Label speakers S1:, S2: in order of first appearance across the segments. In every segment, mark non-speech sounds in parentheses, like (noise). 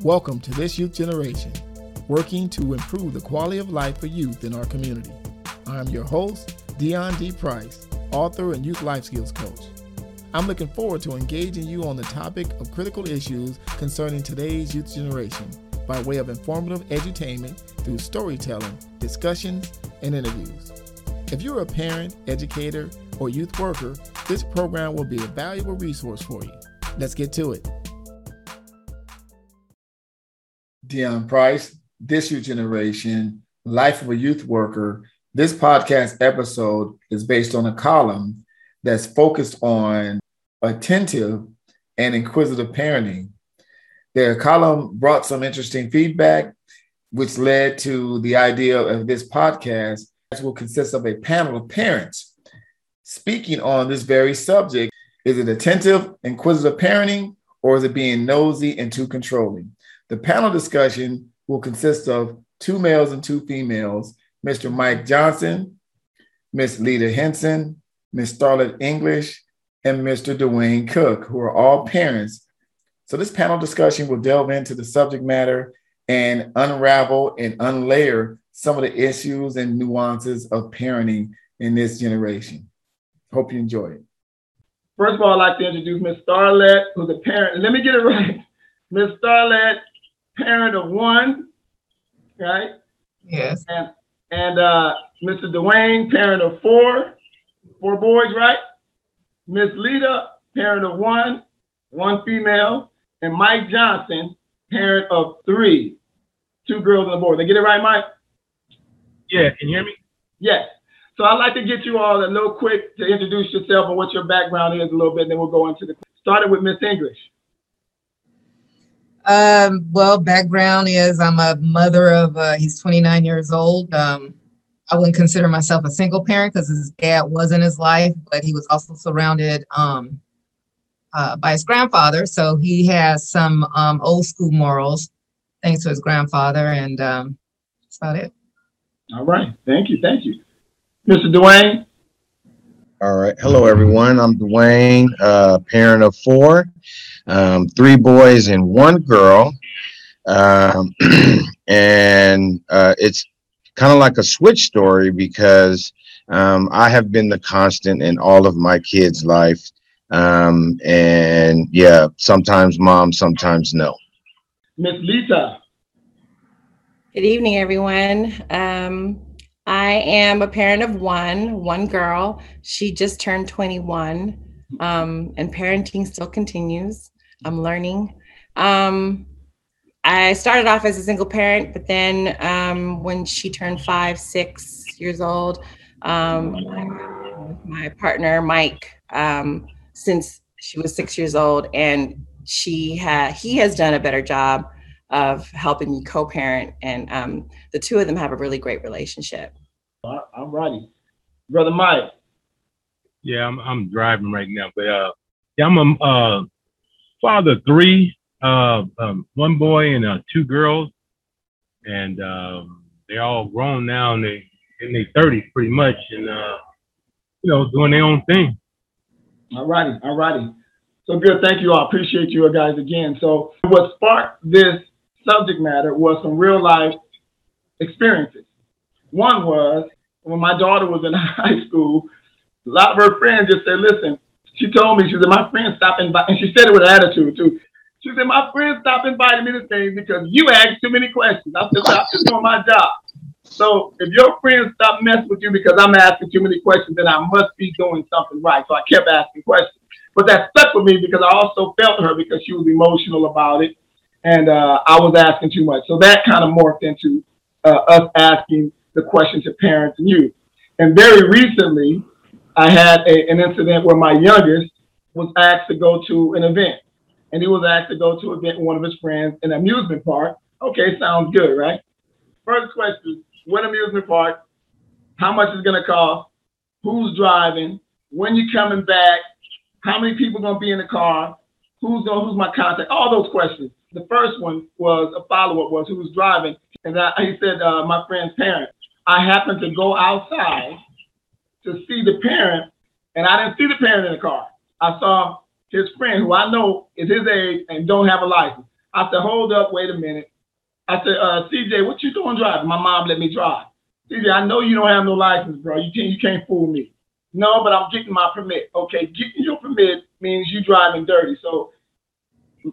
S1: Welcome to This Youth Generation, working to improve the quality of life for youth in our community. I'm your host, Deon D. Price, author and youth life skills coach. I'm looking forward to engaging you on the topic of critical issues concerning today's youth generation by way of informative edutainment through storytelling, discussions, and interviews. If you're a parent, educator, or youth worker, this program will be a valuable resource for you. Let's get to it. Deon Price, This Youth Generation, Life of a Youth Worker. This podcast episode is based on a column that's focused on attentive and inquisitive parenting. The column brought some interesting feedback, which led to the idea of this podcast, which will consist of a panel of parents speaking on this very subject. Is it attentive, inquisitive parenting, or is it being nosy and too controlling? The panel discussion will consist of two males and two females Mr. Mike Johnson, Miss Lita Henson, Miss Starlet English, and Mr. Dwayne Cook, who are all parents. So, this panel discussion will delve into the subject matter and unravel and unlayer some of the issues and nuances of parenting in this generation. Hope you enjoy it.
S2: First of all, I'd like to introduce Miss Starlet, who's a parent. let me get it (laughs) right. Miss Starlet, parent of one, right?
S3: Yes.
S2: And and uh, Mr. Dwayne, parent of four, four boys, right? Miss Lita, parent of one, one female, and Mike Johnson, parent of three, two girls and a boy. They get it right, Mike?
S4: Yeah, can you hear me?
S2: Yes. So I'd like to get you all a little quick to introduce yourself and what your background is a little bit, and then we'll go into the starting with Miss English.
S3: Um, well, background is I'm a mother of, uh, he's 29 years old. Um, I wouldn't consider myself a single parent because his dad was in his life, but he was also surrounded um, uh, by his grandfather. So he has some um, old school morals thanks to his grandfather, and um, that's about it.
S2: All right. Thank you. Thank you. Mr. Dwayne?
S5: All right. Hello, everyone. I'm Dwayne, uh, parent of four, um, three boys and one girl. Um, (clears throat) and uh, it's kind of like a switch story because um, I have been the constant in all of my kids' life. Um, and yeah, sometimes mom, sometimes no.
S2: Miss Lita.
S6: Good evening, everyone. Um, I am a parent of one, one girl. She just turned 21, um, and parenting still continues. I'm learning. Um, I started off as a single parent, but then um, when she turned five, six years old, um, my partner Mike, um, since she was six years old, and she had he has done a better job of helping me co-parent, and um, the two of them have a really great relationship.
S2: I'm righty, brother Mike.
S4: Yeah, I'm I'm driving right now, but uh, yeah, I'm a uh, father of three, uh, um, one boy and uh, two girls, and um, they're all grown now and they in their thirties pretty much, and uh, you know, doing their own thing.
S2: All righty, all righty. So good, thank you all. Appreciate you guys again. So what sparked this subject matter was some real life experiences. One was when my daughter was in (laughs) high school, a lot of her friends just said, listen, she told me, she said, my friends stopped inviting, and she said it with attitude too. She said, my friends stopped inviting me to things because you asked too many questions. I said, I'm just doing my job. So if your friends stop messing with you because I'm asking too many questions, then I must be doing something right. So I kept asking questions. But that stuck with me because I also felt her because she was emotional about it. And uh, I was asking too much. So that kind of morphed into uh, us asking the questions to parents and youth. And very recently, I had a, an incident where my youngest was asked to go to an event. And he was asked to go to an event with one of his friends in an amusement park. Okay, sounds good, right? First question what amusement park? How much is going to cost? Who's driving? When you coming back? How many people going to be in the car? Who's going? Who's my contact? All those questions. The first one was a follow up was who's driving, and I, he said uh, my friend's parent. I happened to go outside to see the parent, and I didn't see the parent in the car. I saw his friend, who I know is his age and don't have a license. I said, hold up, wait a minute. I said, uh, CJ, what you doing driving? My mom let me drive. CJ, I know you don't have no license, bro. You can't, you can't fool me. No, but I'm getting my permit. Okay, getting your permit means you driving dirty. So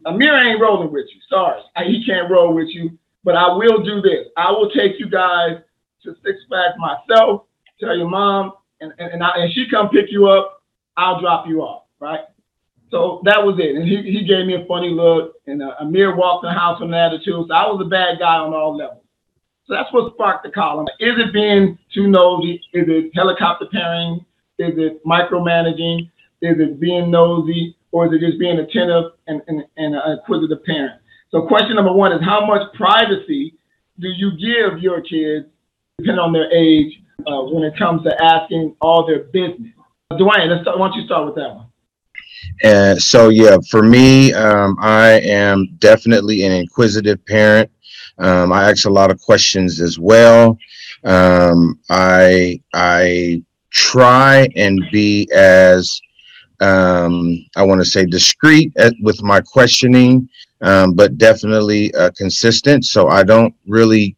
S2: Amir ain't rolling with you. Sorry, he can't roll with you. But I will do this. I will take you guys to Six Flags myself. Tell your mom, and and, and, I, and she come pick you up. I'll drop you off. Right. So that was it. And he, he gave me a funny look. And uh, Amir walked in the house with an attitude. So I was a bad guy on all levels. So that's what sparked the column. Is it being too nosy? Is it helicopter parenting? Is it micromanaging? Is it being nosy? Or is it just being attentive and, and, and an inquisitive parent? So question number one is how much privacy do you give your kids, depending on their age, uh, when it comes to asking all their business? Dwayne, let's start, why don't you start with that one?
S5: And so, yeah, for me, um, I am definitely an inquisitive parent. Um, I ask a lot of questions as well. Um, I I try and be as um, I want to say discreet at, with my questioning, um, but definitely uh, consistent. So I don't really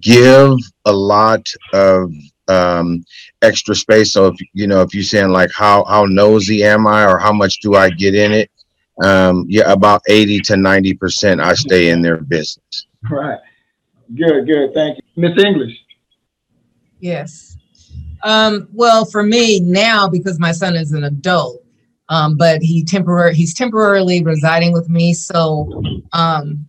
S5: give a lot of um, extra space. So if you know, if you're saying like how how nosy am I or how much do I get in it, um, yeah, about eighty to ninety percent I stay in their business.
S2: Right. Good. Good. Thank you, Miss English.
S3: Yes. Um, well, for me now, because my son is an adult, um, but he temporary he's temporarily residing with me. So um,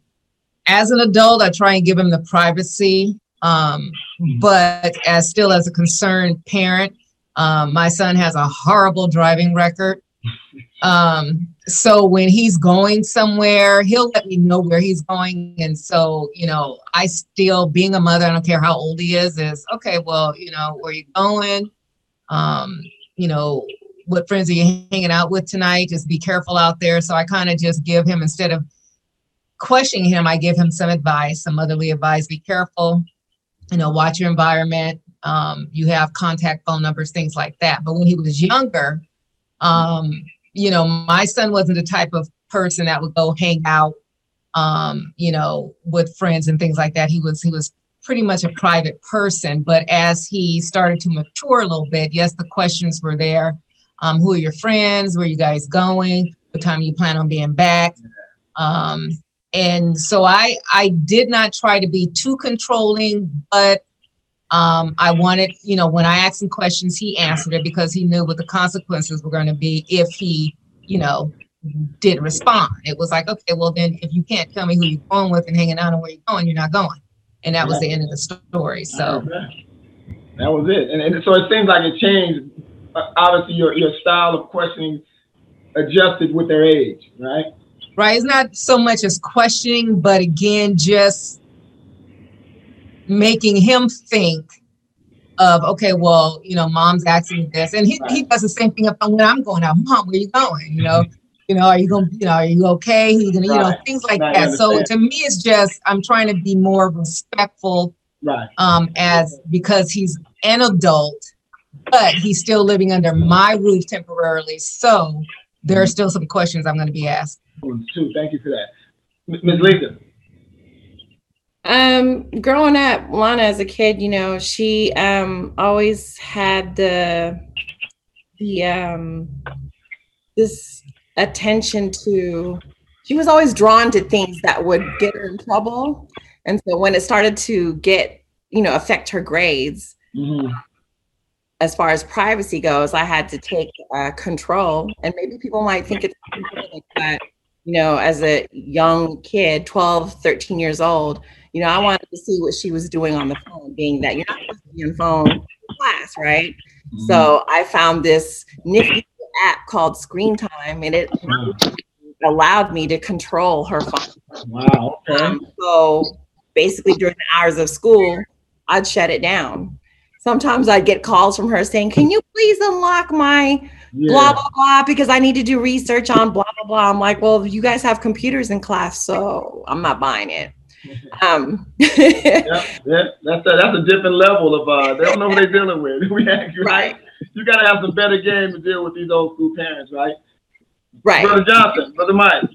S3: as an adult, I try and give him the privacy um, but as still as a concerned parent, um, my son has a horrible driving record. Um, so when he's going somewhere, he'll let me know where he's going. And so, you know, I still, being a mother, I don't care how old he is, is okay, well, you know, where you going? Um, you know, what friends are you hanging out with tonight? Just be careful out there. So I kind of just give him, instead of questioning him, I give him some advice, some motherly advice. Be careful you know, watch your environment. Um, you have contact phone numbers, things like that. But when he was younger, um, you know, my son wasn't the type of person that would go hang out, um, you know, with friends and things like that. He was he was pretty much a private person. But as he started to mature a little bit, yes, the questions were there. Um, who are your friends? Where are you guys going? What time you plan on being back? Um, and so I I did not try to be too controlling, but um, I wanted, you know, when I asked him questions, he answered it because he knew what the consequences were going to be if he, you know, did respond. It was like, okay, well then, if you can't tell me who you're going with and hanging out and where you're going, you're not going. And that was the end of the story. So
S2: that was it. And, and so it seems like it changed. Uh, obviously, your your style of questioning adjusted with their age, right?
S3: right? It's not so much as questioning, but again, just making him think of, okay, well, you know, mom's asking this. And he, he does the same thing when I'm going out, mom, where you going? You know, you know, are you going, you know, are you okay? He's gonna, right. you know, things like that. So to me, it's just, I'm trying to be more respectful
S2: right.
S3: um, as because he's an adult, but he's still living under my roof temporarily. So there are still some questions I'm going to be asked.
S2: Thank you for that. Ms. Lisa.
S6: Um, growing up, Lana as a kid, you know, she um always had the the um this attention to she was always drawn to things that would get her in trouble. And so when it started to get, you know, affect her grades, mm-hmm. as far as privacy goes, I had to take uh, control. And maybe people might think it's that you know, as a young kid, 12, 13 years old, you know, I wanted to see what she was doing on the phone, being that you're not supposed to be on phone class, right? Mm-hmm. So I found this nifty app called Screen Time, and it allowed me to control her phone.
S2: Wow.
S6: Okay. Um, so basically, during the hours of school, I'd shut it down. Sometimes I'd get calls from her saying, Can you please unlock my yeah. blah blah blah because I need to do research on blah blah blah. I'm like, well, you guys have computers in class, so I'm not buying it. Um, (laughs)
S2: yeah, yeah, that's a, that's a different level of uh, they don't know what they're dealing with. (laughs) we have, right? right? You got to have some better game to deal with these old school parents, right?
S6: Right.
S2: Brother Johnson, Brother Mike.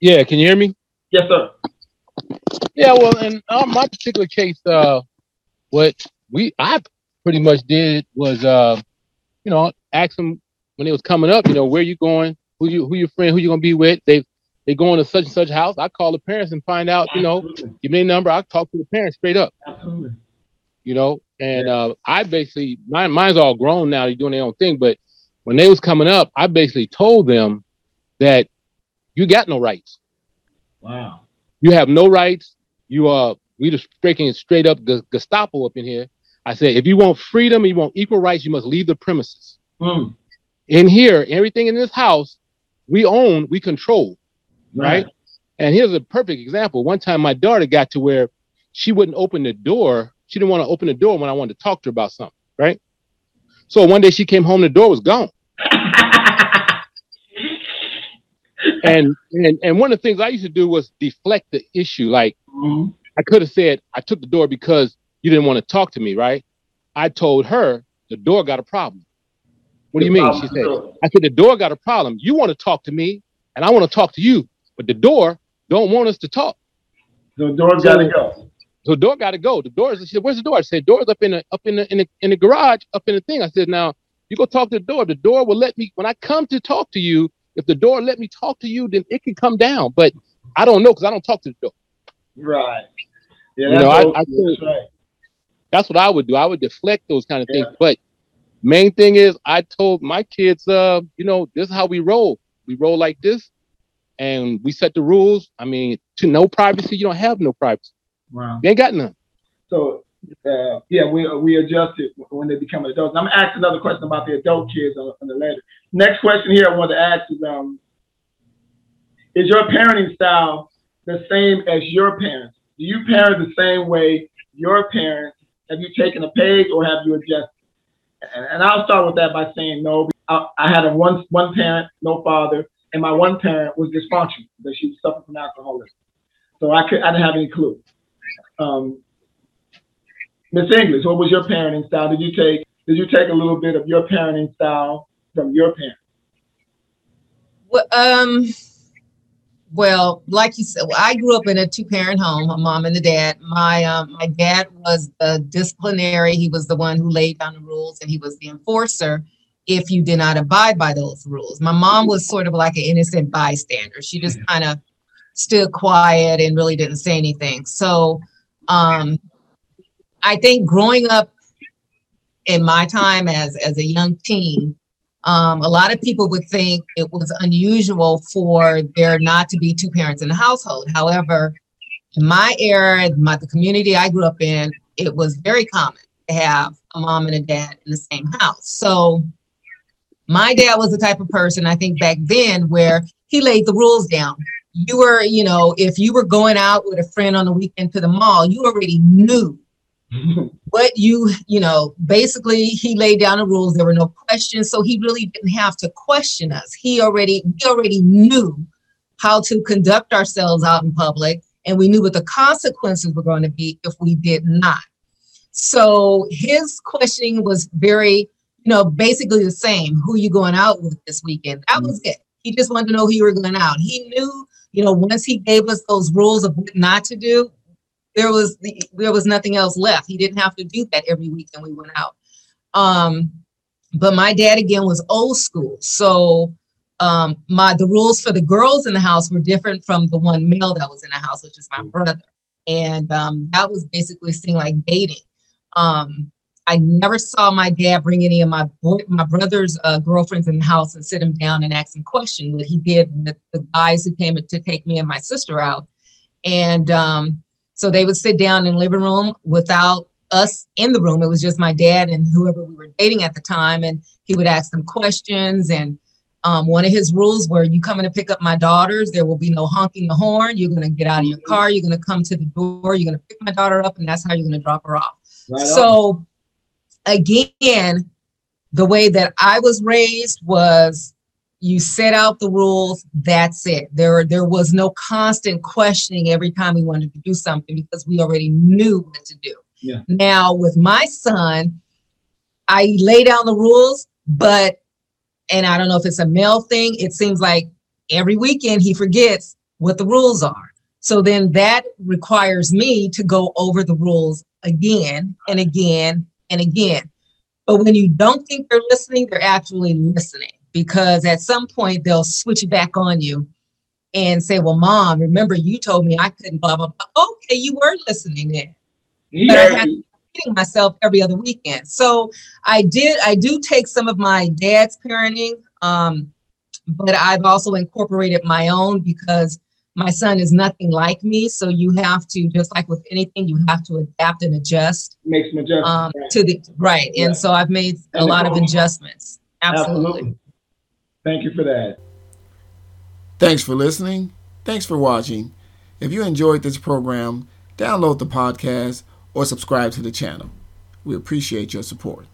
S4: Yeah, can you hear me?
S2: Yes, sir.
S4: Yeah, well, in uh, my particular case, uh, what we I pretty much did was, uh, you know, ask them when it was coming up, you know, where you going, who you who your friend, who you gonna be with. They they going to such and such house. I call the parents and find out, you know,
S2: Absolutely.
S4: give me a number. I talk to the parents straight up,
S2: Absolutely.
S4: you know. And uh, I basically mine mine's all grown now. They're doing their own thing. But when they was coming up, I basically told them that you got no rights.
S2: Wow.
S4: You have no rights. You are we just breaking straight up Gu- Gestapo up in here. I said, if you want freedom, you want equal rights, you must leave the premises.
S2: Mm.
S4: In here, everything in this house, we own, we control, right? And here's a perfect example. One time, my daughter got to where she wouldn't open the door. She didn't want to open the door when I wanted to talk to her about something, right? So one day she came home, the door was gone. (laughs) And and and one of the things I used to do was deflect the issue. Like
S2: Mhm.
S4: I could have said, I took the door because you didn't want to talk to me, right? I told her the door got a problem. What do you mean? She said, I said, the door got a problem. You want to talk to me, and I want to talk to you, but the door don't want us to talk.
S2: The door's got to go.
S4: So the door got to go. The door is. She said, "Where's the door?" I said, "Door's up in the up in the in the in the garage, up in the thing." I said, "Now you go talk to the door. The door will let me when I come to talk to you. If the door let me talk to you, then it can come down. But I don't know because I don't talk to the door.
S2: Right. Yeah,
S4: You
S2: that's
S4: know, I- I
S2: That's right.
S4: That's what I would do. I would deflect those kind of things. But main thing is, I told my kids, uh, you know, this is how we roll. We roll like this, and we set the rules. I mean, to no privacy, you don't have no privacy.
S2: Wow.
S4: You ain't got none.
S2: So, uh, yeah, we we adjusted when they become adults. I'm gonna ask another question about the adult kids on, on the later. Next question here I want to ask is, um, is your parenting style the same as your parents? Do you parent the same way your parents? Have you taken a page or have you adjusted? And, and I'll start with that by saying no. I, I had a one one parent, no father, and my one parent was dysfunctional. That she was suffering from alcoholism, so I could I didn't have any clue. Um, Miss English, what was your parenting style? Did you take did you take a little bit of your parenting style from your parents?
S3: Well, um, well, like you said, I grew up in a two-parent home, a mom and a dad. My um, my dad was the disciplinary. He was the one who laid down the rules, and he was the enforcer if you did not abide by those rules. My mom was sort of like an innocent bystander. She just kind of stood quiet and really didn't say anything. So, um, I think growing up in my time as as a young teen, um, a lot of people would think it was unusual for there not to be two parents in the household. However, in my era, my, the community I grew up in, it was very common to have a mom and a dad in the same house. So my dad was the type of person I think back then where he laid the rules down. You were, you know, if you were going out with a friend on the weekend to the mall, you already knew (laughs) what you you know basically he laid down the rules. There were no questions. So he really didn't have to question us. He already we already knew how to conduct ourselves out in public and we knew what the consequences were going to be if we did not. So his questioning was very you know basically the same who you going out with this weekend. That was it. He just wanted to know who you were going out. He knew you know once he gave us those rules of what not to do there was there was nothing else left. He didn't have to do that every weekend we went out. Um, but my dad again was old school, so um, my the rules for the girls in the house were different from the one male that was in the house, which is my brother, and um, that was basically seen like dating. Um, I never saw my dad bring any of my boy, my brother's uh, girlfriends in the house and sit him down and ask him questions. What he did with the guys who came to take me and my sister out, and um, so they would sit down in the living room without us in the room. It was just my dad and whoever we were dating at the time. And he would ask them questions. And um, one of his rules were you coming to pick up my daughters, there will be no honking the horn. You're going to get out of your car. You're going to come to the door. You're going to pick my daughter up, and that's how you're going to drop her off.
S2: Right on.
S3: Again, the way that I was raised was you set out the rules that's it there there was no constant questioning every time we wanted to do something because we already knew what to do
S2: Yeah.
S3: now with my son i lay down the rules but and I don't know if it's a male thing. It seems like every weekend he forgets what the rules are. So then that requires me to go over the rules again and again and again. But when you don't think they're listening, they're actually listening because at some point they'll switch back on you and say, Well, mom, remember you told me I couldn't blah blah blah. Okay, you were listening then.
S2: He
S3: But I have repeating myself every other weekend. So I did I do take some of my dad's parenting, um, but I've also incorporated my own because my son is nothing like me. So you have to, just like with anything, you have to adapt and adjust
S2: Make some adjustments.
S3: um,
S2: right.
S3: to the right.
S2: Yeah.
S3: And so I've made a
S2: And
S3: lot of
S2: Nicole-
S3: adjustments. Absolutely.
S2: Thank you for that.
S1: Thanks for listening. Thanks for watching. If you enjoyed this program, download the podcast or subscribe to the channel. We appreciate your support.